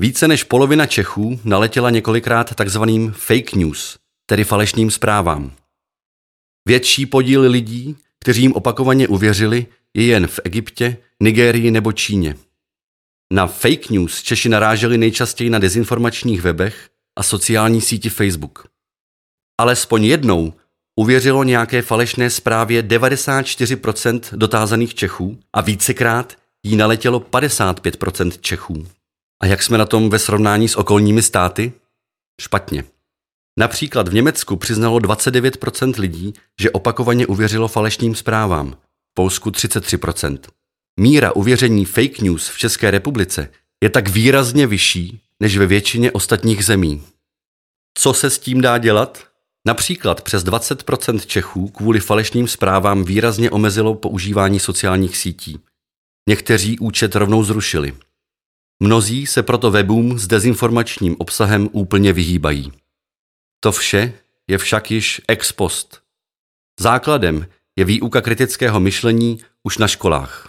Více než polovina Čechů naletěla několikrát takzvaným fake news, tedy falešným zprávám. Větší podíl lidí, kteří jim opakovaně uvěřili, je jen v Egyptě, Nigérii nebo Číně. Na fake news Češi naráželi nejčastěji na dezinformačních webech a sociální síti Facebook. Alespoň jednou uvěřilo nějaké falešné zprávě 94% dotázaných Čechů a vícekrát jí naletělo 55% Čechů. A jak jsme na tom ve srovnání s okolními státy? Špatně. Například v Německu přiznalo 29% lidí, že opakovaně uvěřilo falešným zprávám, v Polsku 33%. Míra uvěření fake news v České republice je tak výrazně vyšší než ve většině ostatních zemí. Co se s tím dá dělat? Například přes 20% Čechů kvůli falešným zprávám výrazně omezilo používání sociálních sítí. Někteří účet rovnou zrušili. Mnozí se proto webům s dezinformačním obsahem úplně vyhýbají. To vše je však již ex post. Základem je výuka kritického myšlení už na školách.